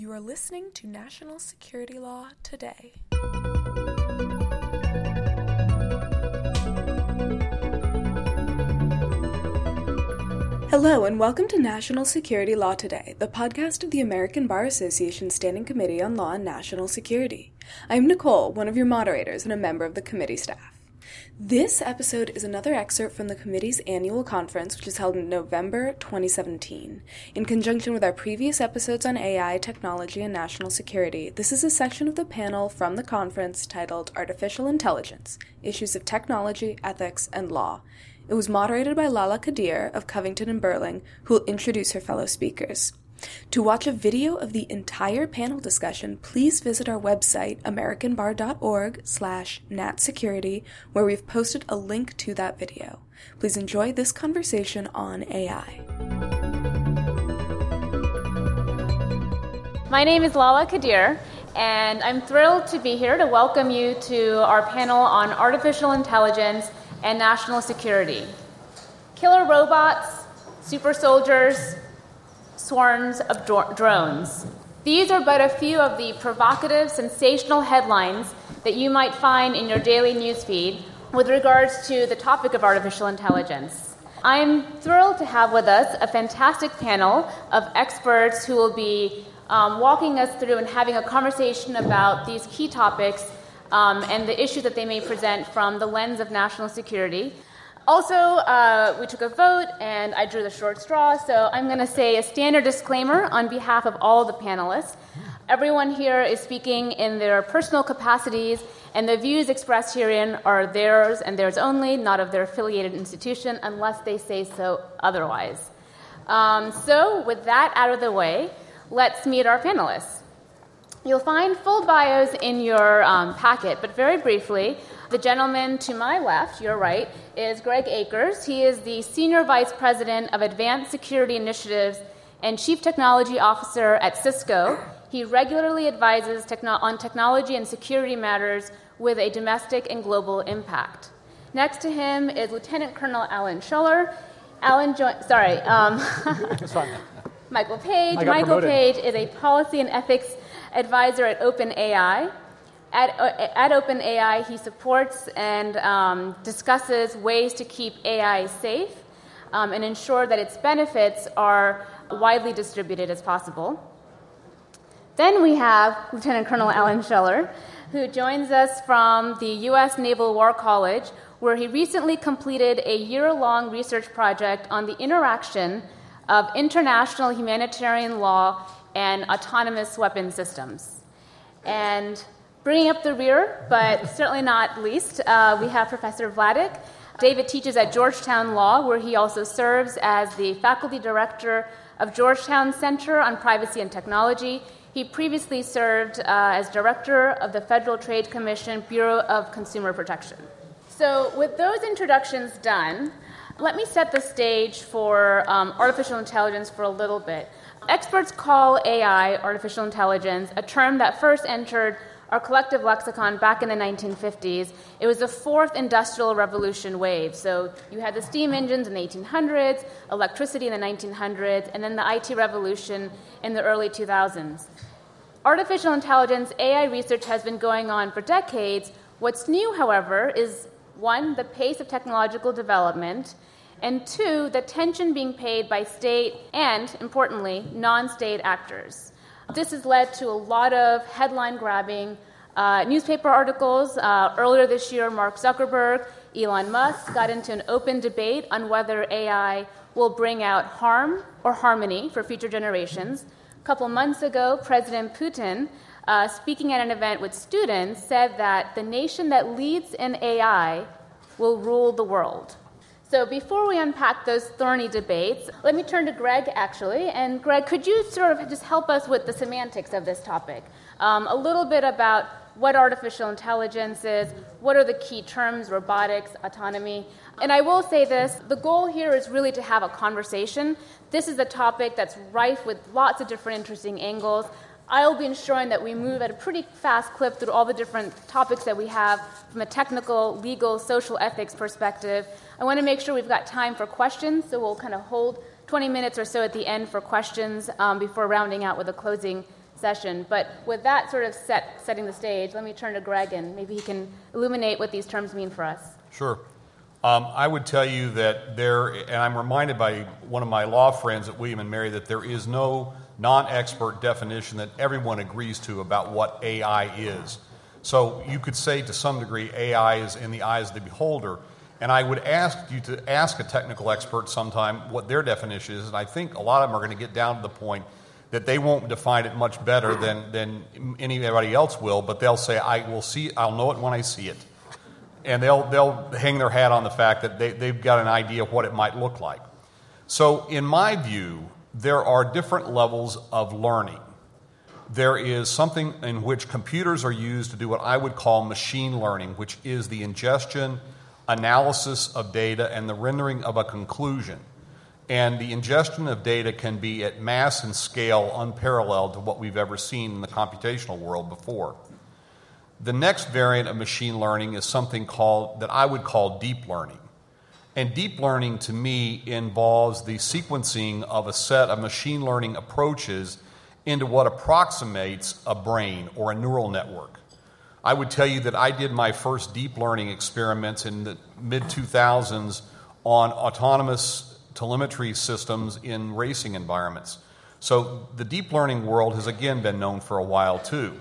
You are listening to National Security Law Today. Hello, and welcome to National Security Law Today, the podcast of the American Bar Association Standing Committee on Law and National Security. I'm Nicole, one of your moderators and a member of the committee staff. This episode is another excerpt from the committee's annual conference, which is held in November 2017. In conjunction with our previous episodes on AI, technology, and national security, this is a section of the panel from the conference titled Artificial Intelligence Issues of Technology, Ethics, and Law. It was moderated by Lala Qadir of Covington and Burling, who will introduce her fellow speakers. To watch a video of the entire panel discussion, please visit our website, americanbar.org slash natsecurity, where we've posted a link to that video. Please enjoy this conversation on AI. My name is Lala Qadir, and I'm thrilled to be here to welcome you to our panel on artificial intelligence and national security. Killer robots, super soldiers, swarms of dro- drones. These are but a few of the provocative, sensational headlines that you might find in your daily newsfeed with regards to the topic of artificial intelligence. I'm thrilled to have with us a fantastic panel of experts who will be um, walking us through and having a conversation about these key topics um, and the issues that they may present from the lens of national security. Also, uh, we took a vote and I drew the short straw, so I'm going to say a standard disclaimer on behalf of all the panelists. Everyone here is speaking in their personal capacities, and the views expressed herein are theirs and theirs only, not of their affiliated institution, unless they say so otherwise. Um, so, with that out of the way, let's meet our panelists. You'll find full bios in your um, packet, but very briefly, the gentleman to my left, your right, is Greg Akers. He is the Senior Vice President of Advanced Security Initiatives and Chief Technology Officer at Cisco. He regularly advises techno- on technology and security matters with a domestic and global impact. Next to him is Lieutenant Colonel Alan Schuller. Alan, jo- sorry, um, Michael Page. Michael promoted. Page is a policy and ethics advisor at OpenAI. At, uh, at OpenAI, he supports and um, discusses ways to keep AI safe um, and ensure that its benefits are widely distributed as possible. Then we have Lieutenant Colonel Alan Schuller, who joins us from the U.S. Naval War College, where he recently completed a year long research project on the interaction of international humanitarian law and autonomous weapon systems. And bringing up the rear, but certainly not least, uh, we have Professor Vladeck. David teaches at Georgetown Law, where he also serves as the faculty director of Georgetown Center on Privacy and Technology. He previously served uh, as director of the Federal Trade Commission Bureau of Consumer Protection. So, with those introductions done, let me set the stage for um, artificial intelligence for a little bit. Experts call AI, artificial intelligence, a term that first entered our collective lexicon back in the 1950s. It was the fourth industrial revolution wave. So you had the steam engines in the 1800s, electricity in the 1900s, and then the IT revolution in the early 2000s. Artificial intelligence, AI research has been going on for decades. What's new, however, is one, the pace of technological development, and two, the attention being paid by state and, importantly, non state actors. This has led to a lot of headline grabbing uh, newspaper articles. Uh, earlier this year, Mark Zuckerberg, Elon Musk got into an open debate on whether AI will bring out harm or harmony for future generations. A couple months ago, President Putin, uh, speaking at an event with students, said that the nation that leads in AI will rule the world. So before we unpack those thorny debates, let me turn to Greg actually. And Greg, could you sort of just help us with the semantics of this topic? Um, a little bit about what artificial intelligence is, what are the key terms, robotics, autonomy. And I will say this the goal here is really to have a conversation. This is a topic that's rife with lots of different interesting angles. I'll be ensuring that we move at a pretty fast clip through all the different topics that we have from a technical, legal, social ethics perspective. I want to make sure we've got time for questions, so we'll kind of hold 20 minutes or so at the end for questions um, before rounding out with a closing session. But with that sort of set, setting the stage, let me turn to Greg and maybe he can illuminate what these terms mean for us. Sure. Um, I would tell you that there, and I'm reminded by one of my law friends at William and Mary that there is no non-expert definition that everyone agrees to about what AI is. So you could say to some degree AI is in the eyes of the beholder. And I would ask you to ask a technical expert sometime what their definition is. And I think a lot of them are going to get down to the point that they won't define it much better than, than anybody else will, but they'll say, I will see, I'll know it when I see it. And they'll, they'll hang their hat on the fact that they, they've got an idea of what it might look like. So, in my view, there are different levels of learning. There is something in which computers are used to do what I would call machine learning, which is the ingestion, analysis of data, and the rendering of a conclusion. And the ingestion of data can be at mass and scale unparalleled to what we've ever seen in the computational world before. The next variant of machine learning is something called that I would call deep learning. And deep learning to me involves the sequencing of a set of machine learning approaches into what approximates a brain or a neural network. I would tell you that I did my first deep learning experiments in the mid 2000s on autonomous telemetry systems in racing environments. So the deep learning world has again been known for a while too.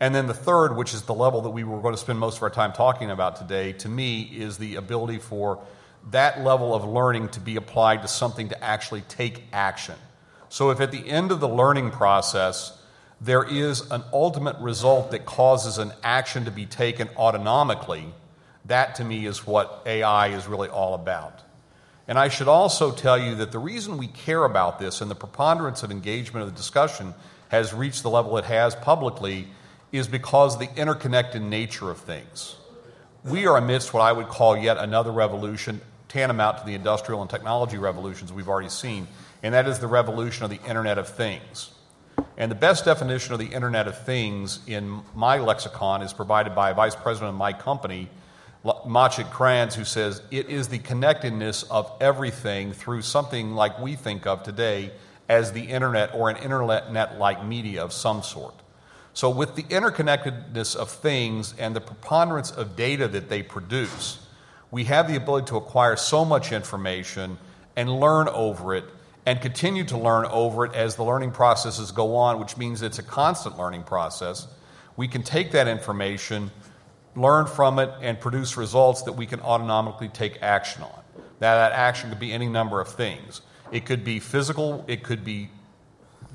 And then the third, which is the level that we were going to spend most of our time talking about today, to me is the ability for that level of learning to be applied to something to actually take action. So if at the end of the learning process, there is an ultimate result that causes an action to be taken autonomically, that to me is what AI is really all about. And I should also tell you that the reason we care about this and the preponderance of engagement of the discussion has reached the level it has publicly is because of the interconnected nature of things. We are amidst what I would call yet another revolution, tantamount to the industrial and technology revolutions we've already seen, and that is the revolution of the Internet of Things. And the best definition of the Internet of Things in my lexicon is provided by a vice president of my company Maciej Kranz, who says it is the connectedness of everything through something like we think of today as the internet or an internet net like media of some sort. So, with the interconnectedness of things and the preponderance of data that they produce, we have the ability to acquire so much information and learn over it and continue to learn over it as the learning processes go on, which means it's a constant learning process. We can take that information learn from it, and produce results that we can autonomically take action on. Now, that action could be any number of things. It could be physical, it could be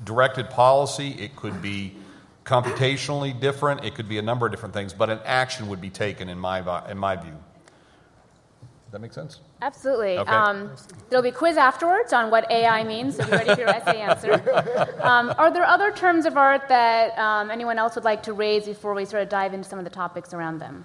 directed policy, it could be computationally different, it could be a number of different things, but an action would be taken in my, in my view. Does that make sense? Absolutely. Okay. Um, there'll be a quiz afterwards on what AI means, so be ready for your essay answer. Um, are there other terms of art that um, anyone else would like to raise before we sort of dive into some of the topics around them?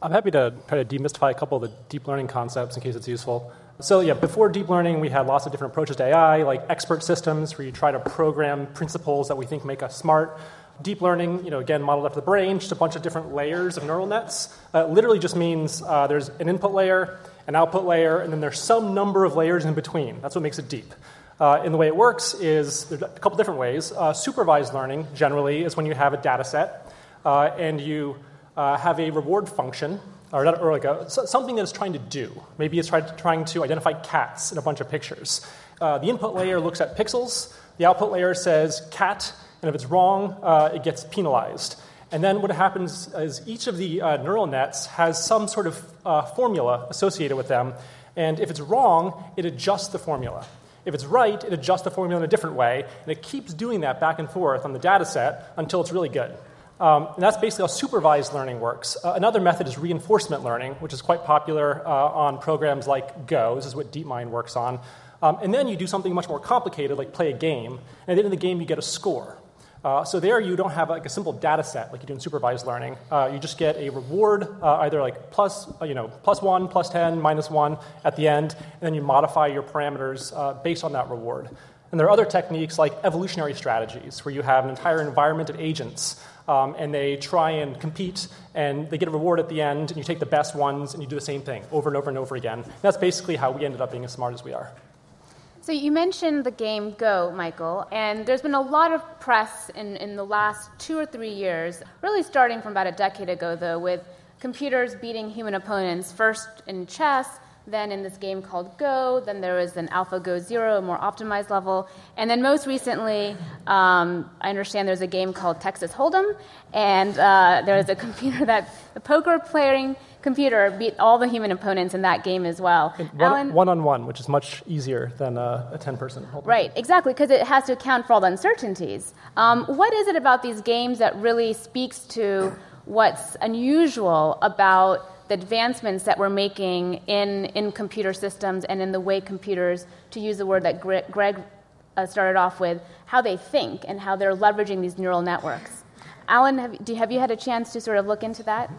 I'm happy to try to demystify a couple of the deep learning concepts in case it's useful. So, yeah, before deep learning, we had lots of different approaches to AI, like expert systems, where you try to program principles that we think make us smart. Deep learning, you know, again, modeled after the brain, just a bunch of different layers of neural nets. Uh, literally just means uh, there's an input layer, an output layer, and then there's some number of layers in between. That's what makes it deep. Uh, and the way it works is there's a couple different ways. Uh, supervised learning generally is when you have a data set uh, and you uh, have a reward function or, not, or like a, something that it's trying to do. Maybe it's try, trying to identify cats in a bunch of pictures. The input layer looks at pixels, the output layer says cat, and if it's wrong, uh, it gets penalized. And then what happens is each of the uh, neural nets has some sort of uh, formula associated with them. And if it's wrong, it adjusts the formula. If it's right, it adjusts the formula in a different way. And it keeps doing that back and forth on the data set until it's really good. Um, and that's basically how supervised learning works. Uh, another method is reinforcement learning, which is quite popular uh, on programs like Go. This is what DeepMind works on. Um, and then you do something much more complicated, like play a game. And at the end of the game, you get a score. Uh, so there you don't have like a simple data set like you do in supervised learning. Uh, you just get a reward, uh, either like plus, uh, you know, plus one, plus 10, minus one at the end, and then you modify your parameters uh, based on that reward. And there are other techniques like evolutionary strategies, where you have an entire environment of agents, um, and they try and compete, and they get a reward at the end, and you take the best ones, and you do the same thing over and over and over again. And that's basically how we ended up being as smart as we are. So you mentioned the game Go, Michael, and there's been a lot of press in, in the last two or three years, really starting from about a decade ago, though, with computers beating human opponents, first in chess, then in this game called Go, then there was an AlphaGo Zero, a more optimized level, and then most recently, um, I understand there's a game called Texas Hold'em, and uh, there was a computer that the poker playing computer beat all the human opponents in that game as well. One, on one, which is much easier than a, a 10 person. Hold'em. Right, exactly, because it has to account for all the uncertainties. Um, what is it about these games that really speaks to what's unusual about the advancements that we're making in, in computer systems and in the way computers, to use the word that Greg uh, started off with, how they think and how they're leveraging these neural networks? Alan, have, do, have you had a chance to sort of look into that?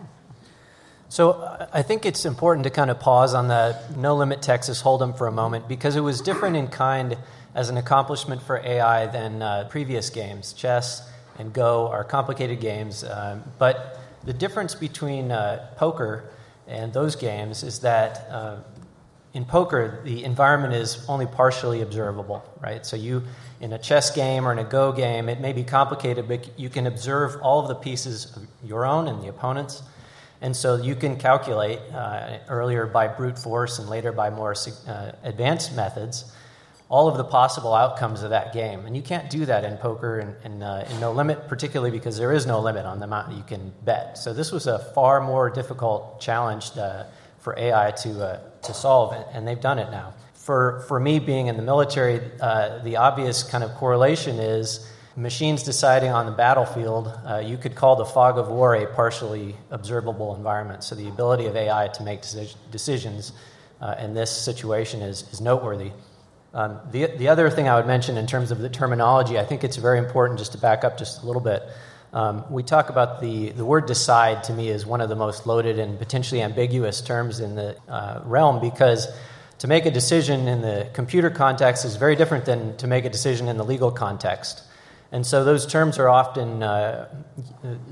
So I think it's important to kind of pause on the No Limit Texas Hold'em for a moment because it was different in kind as an accomplishment for AI than uh, previous games. Chess and Go are complicated games, um, but the difference between uh, poker and those games is that uh, in poker the environment is only partially observable, right? So you in a chess game or in a Go game, it may be complicated, but you can observe all of the pieces of your own and the opponent's and so you can calculate uh, earlier by brute force and later by more uh, advanced methods all of the possible outcomes of that game. And you can't do that in poker and, and uh, in no limit, particularly because there is no limit on the amount you can bet. So this was a far more difficult challenge uh, for AI to, uh, to solve, and they've done it now. For, for me, being in the military, uh, the obvious kind of correlation is machines deciding on the battlefield, uh, you could call the fog of war a partially observable environment. So the ability of AI to make decisions uh, in this situation is, is noteworthy. Um, the, the other thing I would mention in terms of the terminology, I think it's very important just to back up just a little bit. Um, we talk about the, the word decide to me is one of the most loaded and potentially ambiguous terms in the uh, realm because to make a decision in the computer context is very different than to make a decision in the legal context. And so those terms are often, uh,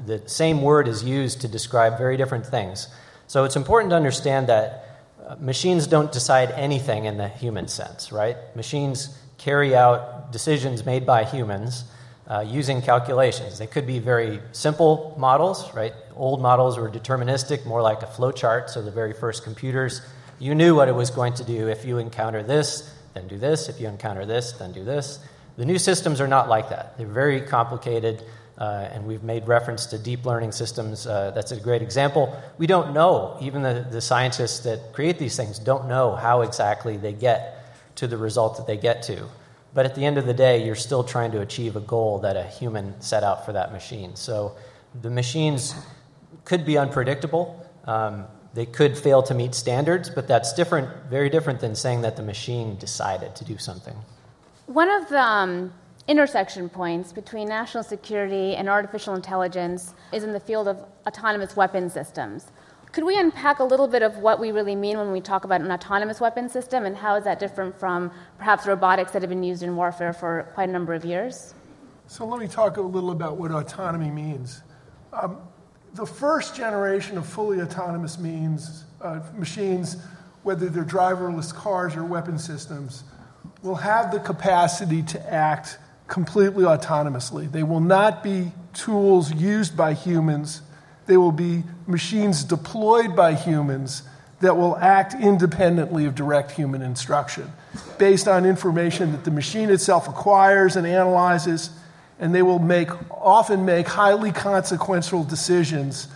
the same word is used to describe very different things. So it's important to understand that machines don't decide anything in the human sense, right? Machines carry out decisions made by humans uh, using calculations. They could be very simple models, right? Old models were deterministic, more like a flow chart. So the very first computers, you knew what it was going to do. If you encounter this, then do this. If you encounter this, then do this. The new systems are not like that. They're very complicated, uh, and we've made reference to deep learning systems. Uh, that's a great example. We don't know, even the, the scientists that create these things don't know how exactly they get to the result that they get to. But at the end of the day, you're still trying to achieve a goal that a human set out for that machine. So the machines could be unpredictable. Um, they could fail to meet standards, but that's different, very different than saying that the machine decided to do something. One of the um, intersection points between national security and artificial intelligence is in the field of autonomous weapon systems. Could we unpack a little bit of what we really mean when we talk about an autonomous weapon system and how is that different from perhaps robotics that have been used in warfare for quite a number of years? So, let me talk a little about what autonomy means. Um, the first generation of fully autonomous means, uh, machines, whether they're driverless cars or weapon systems, will have the capacity to act completely autonomously. They will not be tools used by humans, they will be machines deployed by humans that will act independently of direct human instruction based on information that the machine itself acquires and analyzes and they will make often make highly consequential decisions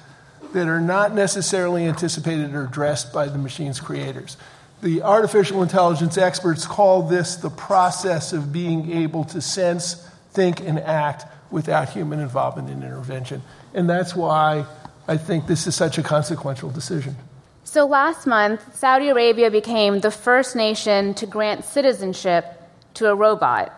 that are not necessarily anticipated or addressed by the machine's creators. The artificial intelligence experts call this the process of being able to sense, think, and act without human involvement and intervention. And that's why I think this is such a consequential decision. So last month, Saudi Arabia became the first nation to grant citizenship to a robot.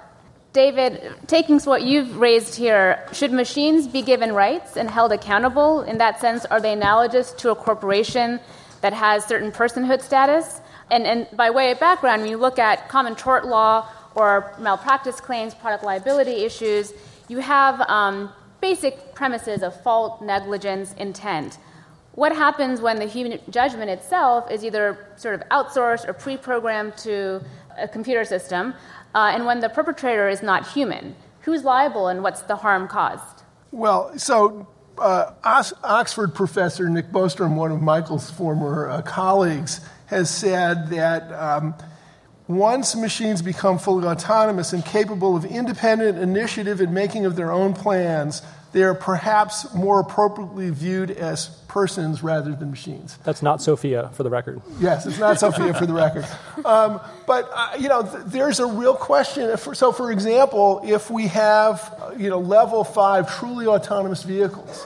David, taking what you've raised here, should machines be given rights and held accountable? In that sense, are they analogous to a corporation that has certain personhood status? And, and by way of background, when you look at common tort law or malpractice claims, product liability issues, you have um, basic premises of fault, negligence, intent. what happens when the human judgment itself is either sort of outsourced or pre programmed to a computer system, uh, and when the perpetrator is not human? Who's liable and what's the harm caused? Well, so uh, Oxford professor Nick Bostrom, one of Michael's former uh, colleagues, has said that um, once machines become fully autonomous and capable of independent initiative and making of their own plans, they are perhaps more appropriately viewed as persons rather than machines. That's not Sophia, for the record. Yes, it's not Sophia, for the record. Um, but, uh, you know, th- there's a real question. If, so, for example, if we have, uh, you know, level five truly autonomous vehicles,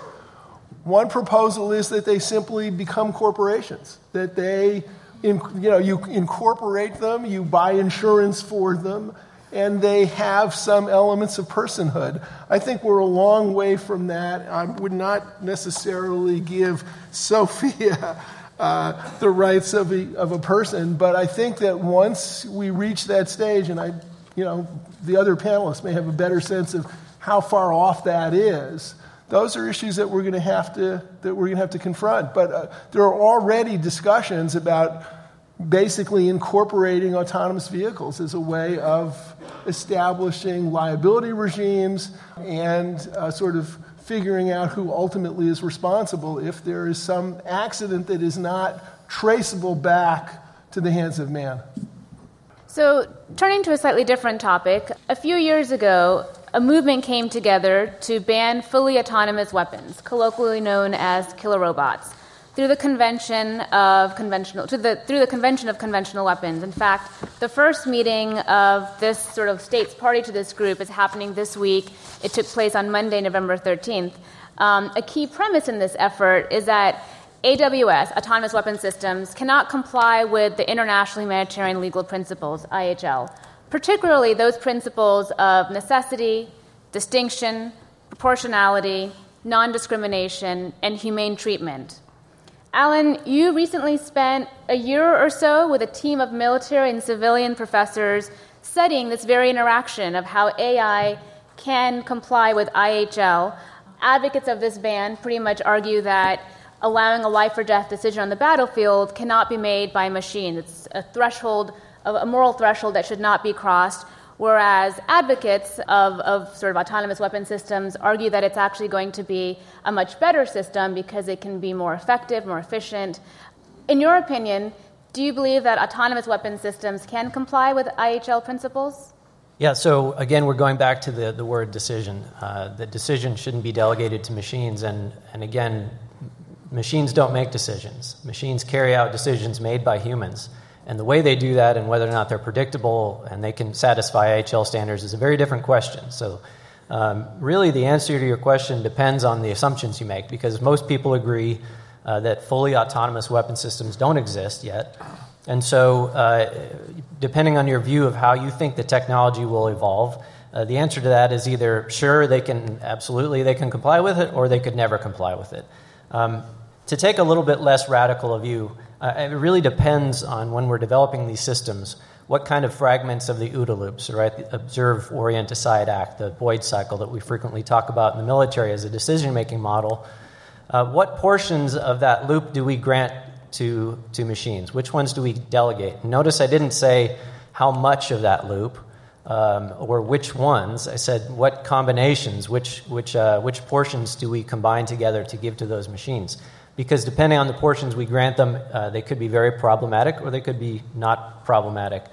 one proposal is that they simply become corporations, that they, in, you know, you incorporate them, you buy insurance for them, and they have some elements of personhood. I think we're a long way from that. I would not necessarily give Sophia uh, the rights of a, of a person, but I think that once we reach that stage, and I, you know, the other panelists may have a better sense of how far off that is. Those are issues that we're going to have to that we're going to have to confront. But uh, there are already discussions about basically incorporating autonomous vehicles as a way of establishing liability regimes and uh, sort of figuring out who ultimately is responsible if there is some accident that is not traceable back to the hands of man. So, turning to a slightly different topic, a few years ago, a movement came together to ban fully autonomous weapons, colloquially known as killer robots through the convention of conventional the, through the convention of conventional weapons. In fact, the first meeting of this sort of states party to this group is happening this week. It took place on Monday, November 13th. Um, a key premise in this effort is that AWS, autonomous weapon systems, cannot comply with the international humanitarian legal principles, IHL, particularly those principles of necessity, distinction, proportionality, non discrimination, and humane treatment. Alan, you recently spent a year or so with a team of military and civilian professors studying this very interaction of how AI can comply with IHL. Advocates of this ban pretty much argue that allowing a life or death decision on the battlefield cannot be made by a machine. It's a threshold, a moral threshold that should not be crossed. Whereas advocates of, of sort of autonomous weapon systems argue that it's actually going to be a much better system because it can be more effective, more efficient. In your opinion, do you believe that autonomous weapon systems can comply with IHL principles? Yeah, so again, we're going back to the, the word decision. Uh, the decision shouldn't be delegated to machines. And, and again, machines don't make decisions, machines carry out decisions made by humans. And the way they do that and whether or not they're predictable and they can satisfy IHL standards is a very different question. So, um, really, the answer to your question depends on the assumptions you make because most people agree uh, that fully autonomous weapon systems don't exist yet. And so, uh, depending on your view of how you think the technology will evolve, uh, the answer to that is either sure, they can absolutely they can comply with it, or they could never comply with it. Um, to take a little bit less radical a view, uh, it really depends on when we're developing these systems what kind of fragments of the OODA loops, right? The observe, orient, decide, act, the Boyd cycle that we frequently talk about in the military as a decision making model. Uh, what portions of that loop do we grant to, to machines? Which ones do we delegate? Notice I didn't say how much of that loop um, or which ones. I said what combinations, which, which, uh, which portions do we combine together to give to those machines because depending on the portions we grant them, uh, they could be very problematic or they could be not problematic.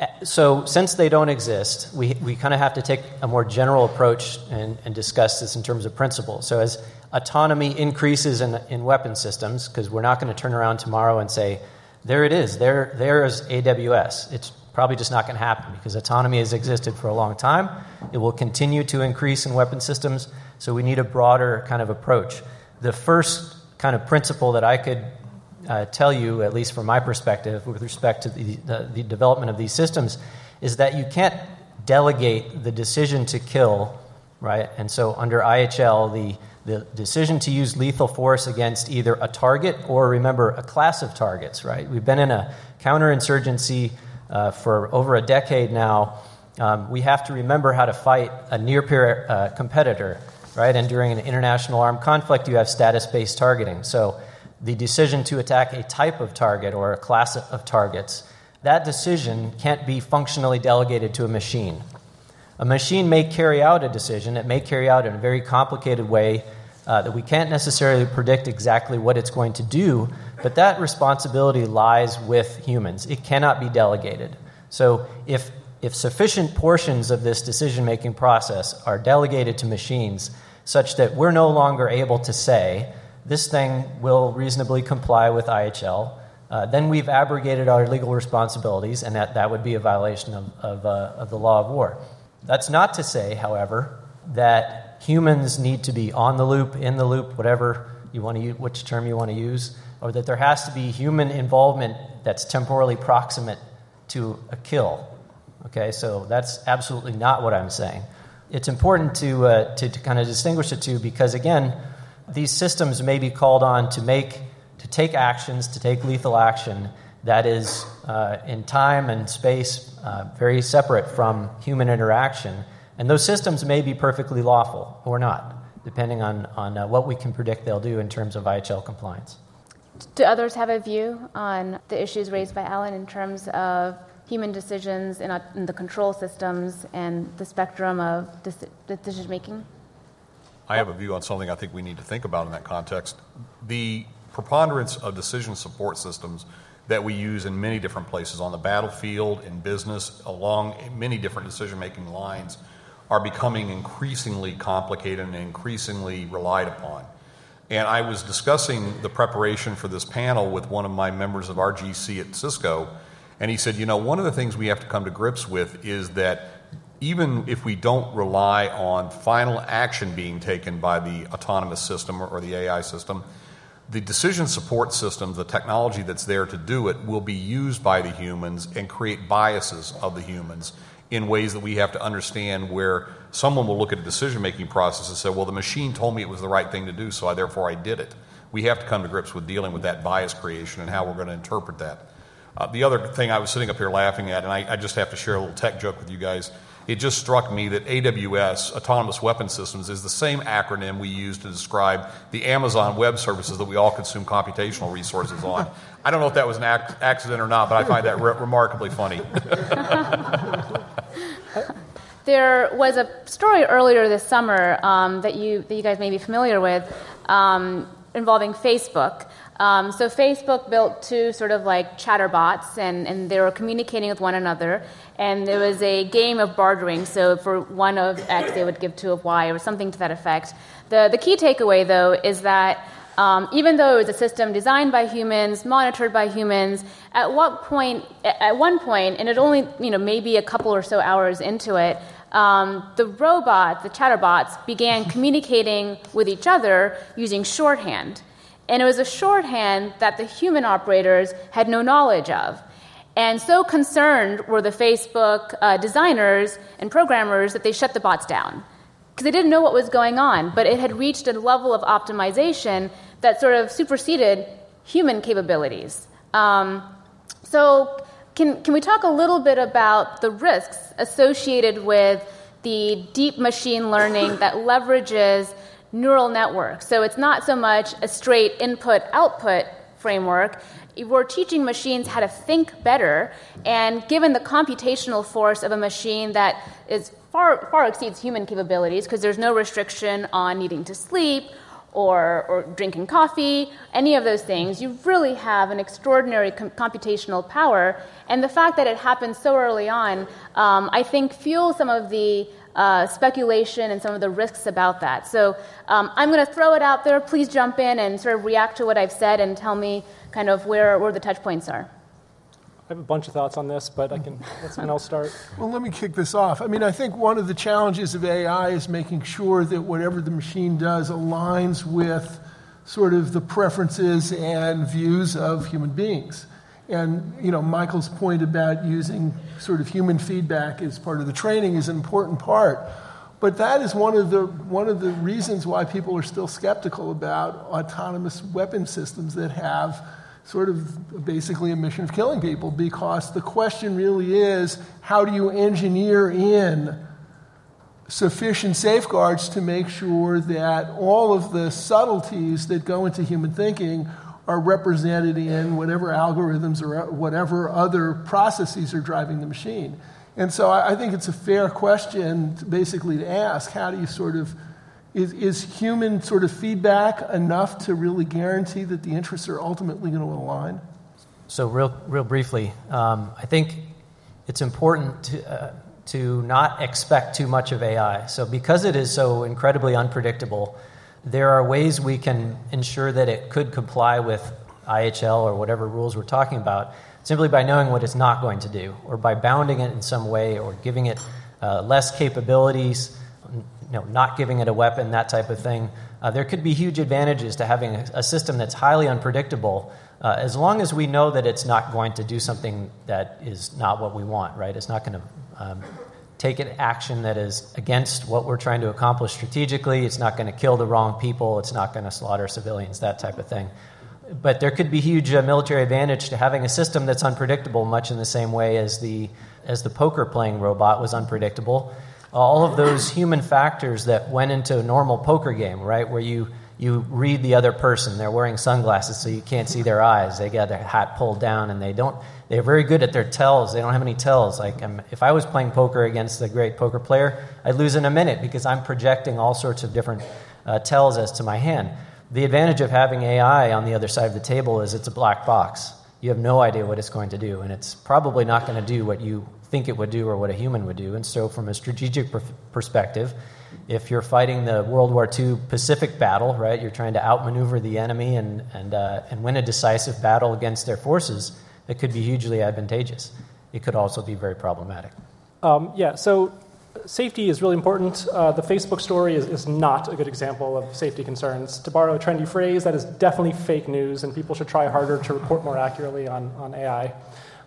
Uh, so, since they don't exist, we, we kind of have to take a more general approach and, and discuss this in terms of principles. So, as autonomy increases in, in weapon systems, because we're not going to turn around tomorrow and say, there it is, there, there is AWS. It's probably just not going to happen because autonomy has existed for a long time. It will continue to increase in weapon systems, so we need a broader kind of approach. The first kind of principle that I could uh, tell you, at least from my perspective, with respect to the, the, the, development of these systems, is that you can't delegate the decision to kill, right? And so under IHL, the, the decision to use lethal force against either a target or, remember, a class of targets, right? We've been in a counterinsurgency uh, for over a decade now. Um, we have to remember how to fight a near peer uh, competitor right? And during an international armed conflict, you have status based targeting. So the decision to attack a type of target or a class of targets, that decision can't be functionally delegated to a machine. A machine may carry out a decision, it may carry out in a very complicated way uh, that we can't necessarily predict exactly what it's going to do, but that responsibility lies with humans. It cannot be delegated. So if, if sufficient portions of this decision making process are delegated to machines, such that we're no longer able to say, this thing will reasonably comply with IHL, uh, then we've abrogated our legal responsibilities, and that, that would be a violation of, of, uh, of the law of war. That's not to say, however, that humans need to be on the loop, in the loop, whatever you want to use, which term you want to use, or that there has to be human involvement that's temporally proximate to a kill. Okay, so that's absolutely not what I'm saying. It's important to, uh, to, to kind of distinguish the two because, again, these systems may be called on to make to take actions, to take lethal action that is uh, in time and space uh, very separate from human interaction. And those systems may be perfectly lawful or not, depending on, on uh, what we can predict they'll do in terms of IHL compliance. Do others have a view on the issues raised by Alan in terms of human decisions in, in the control systems and the spectrum of decision making? I have a view on something I think we need to think about in that context. The preponderance of decision support systems that we use in many different places on the battlefield, in business, along many different decision making lines are becoming increasingly complicated and increasingly relied upon. And I was discussing the preparation for this panel with one of my members of RGC at Cisco, and he said, You know, one of the things we have to come to grips with is that even if we don't rely on final action being taken by the autonomous system or, the AI system, the decision support systems, the technology that's there to do it, will be used by the humans and create biases of the humans in ways that we have to understand where someone will look at a decision making process and say, well, the machine told me it was the right thing to do, so I, therefore I did it. We have to come to grips with dealing with that bias creation and how we're going to interpret that. Uh, the other thing I was sitting up here laughing at, and I, I just have to share a little tech joke with you guys it just struck me that AWS, Autonomous Weapon Systems, is the same acronym we use to describe the Amazon Web Services that we all consume computational resources on. I don't know if that was an ac- accident or not, but I find that re- remarkably funny. there was a story earlier this summer um, that, you, that you guys may be familiar with um, involving Facebook. Um, so Facebook built two sort of like chatterbots, and, and they were communicating with one another. And there was a game of bartering. So for one of X, they would give two of Y, or something to that effect. The the key takeaway, though, is that um, even though it was a system designed by humans, monitored by humans, at what point, at one point, and it only you know maybe a couple or so hours into it, um, the robots, the chatterbots, began communicating with each other using shorthand. And it was a shorthand that the human operators had no knowledge of. And so concerned were the Facebook uh, designers and programmers that they shut the bots down because they didn't know what was going on, but it had reached a level of optimization that sort of superseded human capabilities. Um, so, can, can we talk a little bit about the risks associated with the deep machine learning that leverages neural networks? So it's not so much a straight input output framework. We're teaching machines how to think better, and given the computational force of a machine that is far, far exceeds human capabilities, because there's no restriction on needing to sleep or, or drinking coffee, any of those things, you really have an extraordinary com- computational power. And the fact that it happens so early on, um, I think, fuels some of the uh, speculation and some of the risks about that. So um, I'm going to throw it out there. Please jump in and sort of react to what I've said and tell me kind of where, where the touch points are. I have a bunch of thoughts on this, but I can let someone else start. Well, let me kick this off. I mean, I think one of the challenges of AI is making sure that whatever the machine does aligns with sort of the preferences and views of human beings. And you know, Michael's point about using sort of human feedback as part of the training is an important part. But that is one of the one of the reasons why people are still skeptical about autonomous weapon systems that have sort of basically a mission of killing people because the question really is how do you engineer in sufficient safeguards to make sure that all of the subtleties that go into human thinking are represented in whatever algorithms or uh, whatever other processes are driving the machine. And so I, think it's a fair question basically to ask how do you sort of is, is human sort of feedback enough to really guarantee that the interests are ultimately going to align? So, real, real briefly, um, I think it's important to, uh, to not expect too much of AI. So, because it is so incredibly unpredictable, there are ways we can ensure that it could comply with IHL or whatever rules we're talking about simply by knowing what it's not going to do, or by bounding it in some way, or giving it uh, less capabilities, you know, not giving it a weapon, that type of thing. Uh, there could be huge advantages to having a, a system that's highly unpredictable, uh, as long as we know that it's not going to do something that is not what we want, right? It's not going to um, take an action that is against what we're trying to accomplish strategically. It's not going to kill the wrong people. It's not going to slaughter civilians, that type of thing but there could be huge uh, military advantage to having a system that's unpredictable, much in the same way as the as the poker playing robot was unpredictable. All of those human factors that went into a normal poker game, right, where you you read the other person. They're wearing sunglasses so you can't see their eyes. They got their hat pulled down, and they don't. They're very good at their tells. They don't have any tells. Like um, if I was playing poker against a great poker player, I'd lose in a minute because I'm projecting all sorts of different uh, tells as to my hand. The advantage of having AI on the other side of the table is it's a black box. You have no idea what it's going to do, and it's probably not going to do what you think it would do or what a human would do. And so, from a strategic perspective, if you're fighting the World War II Pacific battle, right, you're trying to outmaneuver the enemy and, and, uh, and win a decisive battle against their forces, it could be hugely advantageous. It could also be very problematic. Um, yeah, so safety is really important. Uh, the Facebook story is, is not a good example of safety concerns. To borrow a trendy phrase, that is definitely fake news, and people should try harder to report more accurately on, on AI.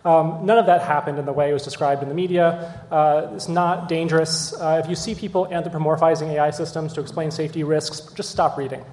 Um, none of that happened in the way it was described in the media. Uh, it's not dangerous. Uh, if you see people anthropomorphizing AI systems to explain safety risks, just stop reading.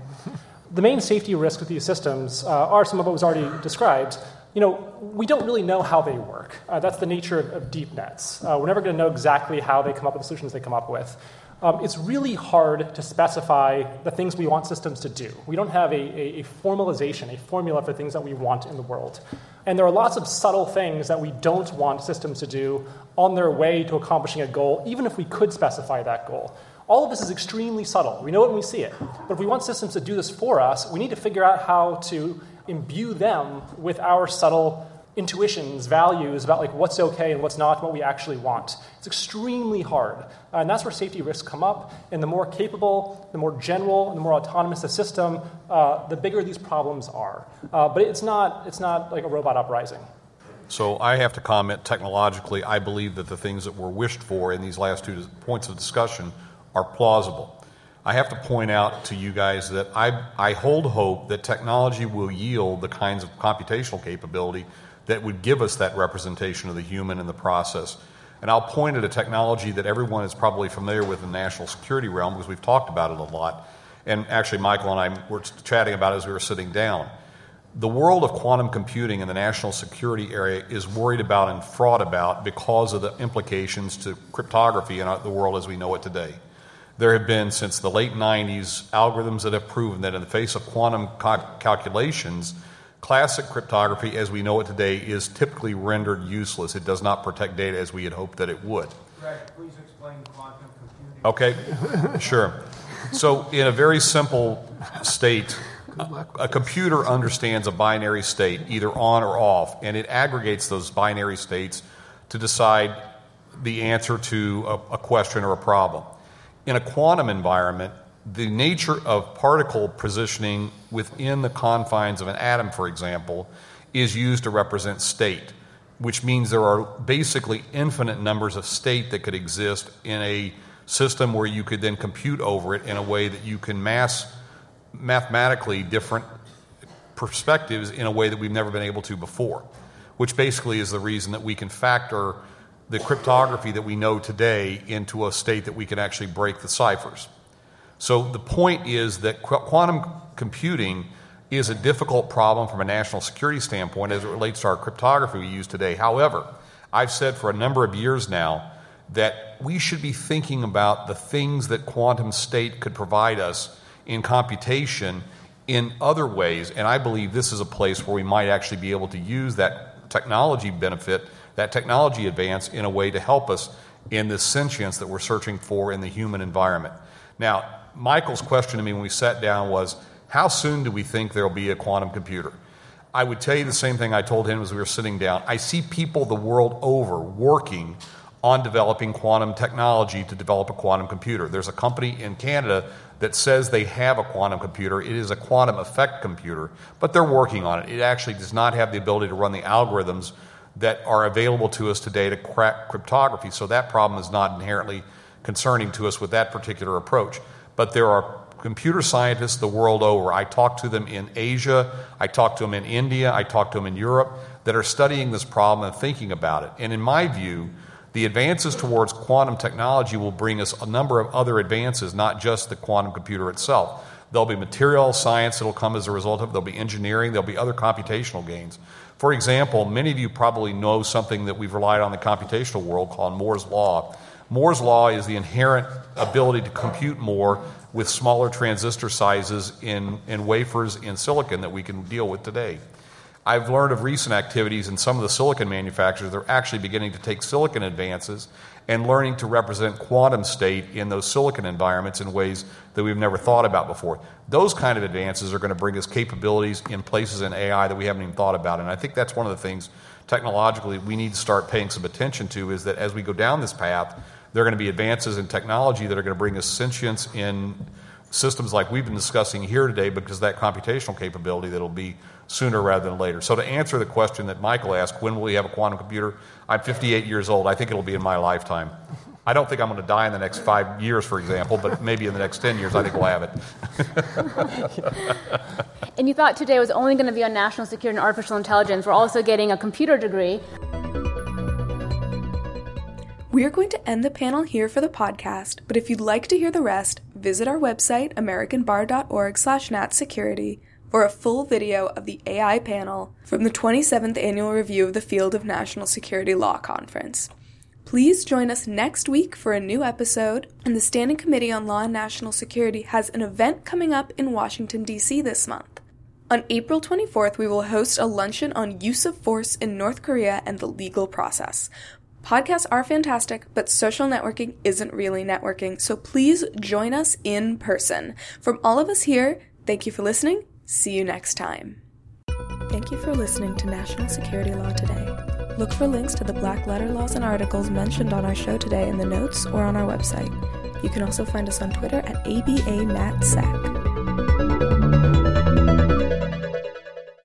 the main safety risks with these systems uh, are some of what was already described you know, we don't really know how they work. Uh, that's the nature of, of deep nets. Uh, we're never going to know exactly how they come up with the solutions they come up with. Um, it's really hard to specify the things we want systems to do. We don't have a, a, a, formalization, a formula for things that we want in the world. And there are lots of subtle things that we don't want systems to do on their way to accomplishing a goal, even if we could specify that goal. All of this is extremely subtle. We know it when we see it. But if we want systems to do this for us, we need to figure out how to imbue them with our subtle intuitions, values about like what's okay and what's not, what we actually want. It's extremely hard. Uh, and that's where safety risks come up. And the more capable, the more general, and the more autonomous the system, uh, the bigger these problems are. Uh, but it's not, it's not like a robot uprising. So I have to comment technologically, I believe that the things that were wished for in these last two points of discussion are plausible. I have to point out to you guys that I, I hold hope that technology will yield the kinds of computational capability that would give us that representation of the human in the process. And I'll point at a technology that everyone is probably familiar with in the national security realm because we've talked about it a lot. And actually, Michael and I were chatting about it as we were sitting down. The world of quantum computing in the national security area is worried about and fraught about because of the implications to cryptography in the world as we know it today. There have been, since the late 90s, algorithms that have proven that in the face of quantum calculations, classic cryptography as we know it today is typically rendered useless. It does not protect data as we had hoped that it would. Greg, please explain quantum computing. Okay, sure. So, in a very simple state, a computer understands a binary state, either on or off, and it aggregates those binary states to decide the answer to a, a question or a problem in a quantum environment, the nature of particle positioning within the confines of an atom, for example, is used to represent state, which means there are basically infinite numbers of state that could exist in a system where you could then compute over it in a way that you can mass mathematically different perspectives in a way that we've never been able to before, which basically is the reason that we can factor the cryptography that we know today into a state that we can actually break the ciphers. So the point is that qu- quantum computing is a difficult problem from a national security standpoint as it relates to our cryptography we use today. However, I've said for a number of years now that we should be thinking about the things that quantum state could provide us in computation in other ways, and I believe this is a place where we might actually be able to use that technology benefit, that technology advance, in a way to help us in this sentience that we're searching for in the human environment. Now, Michael's question to me when we sat down was, How soon do we think there will be a quantum computer? I would tell you the same thing I told him as we were sitting down. I see people the world over working on developing quantum technology to develop a quantum computer. There's a company in Canada that says they have a quantum computer. It is a quantum effect computer, but they're working on it. It actually does not have the ability to run the algorithms that are available to us today to crack cryptography, so that problem is not inherently concerning to us with that particular approach. But there are computer scientists the world over. I talk to them in Asia, I talk to them in India, I talk to them in Europe that are studying this problem and thinking about it. And in my view, the advances towards quantum technology will bring us a number of other advances, not just the quantum computer itself. There'll be material science that'll come as a result of it, there'll be engineering, there'll be other computational gains. For example, many of you probably know something that we've relied on in the computational world called Moore's Law. Moore's Law is the inherent ability to compute more with smaller transistor sizes in, in wafers in silicon that we can deal with today. I've learned of recent activities in some of the silicon manufacturers. They're actually beginning to take silicon advances and learning to represent quantum state in those silicon environments in ways that we've never thought about before. Those kind of advances are going to bring us capabilities in places in AI that we haven't even thought about. And I think that's one of the things technologically we need to start paying some attention to is that as we go down this path, there are going to be advances in technology that are going to bring us sentience in systems like we've been discussing here today because that computational capability that'll be sooner rather than later. So, to answer the question that Michael asked, when will we have a quantum computer? I'm 58 years old. I think it'll be in my lifetime. I don't think I'm going to die in the next five years, for example, but maybe in the next 10 years, I think we'll have it. and you thought today was only going to be on national security and artificial intelligence. We're also getting a computer degree. We are going to end the panel here for the podcast, but if you'd like to hear the rest, visit our website, americanbar.org slash natsecurity, for a full video of the AI panel from the 27th Annual Review of the Field of National Security Law Conference. Please join us next week for a new episode, and the Standing Committee on Law and National Security has an event coming up in Washington, D.C. this month. On April 24th, we will host a luncheon on use of force in North Korea and the legal process. Podcasts are fantastic, but social networking isn't really networking, so please join us in person. From all of us here, thank you for listening See you next time. Thank you for listening to National Security Law Today. Look for links to the black letter laws and articles mentioned on our show today in the notes or on our website. You can also find us on Twitter at ABANatSec.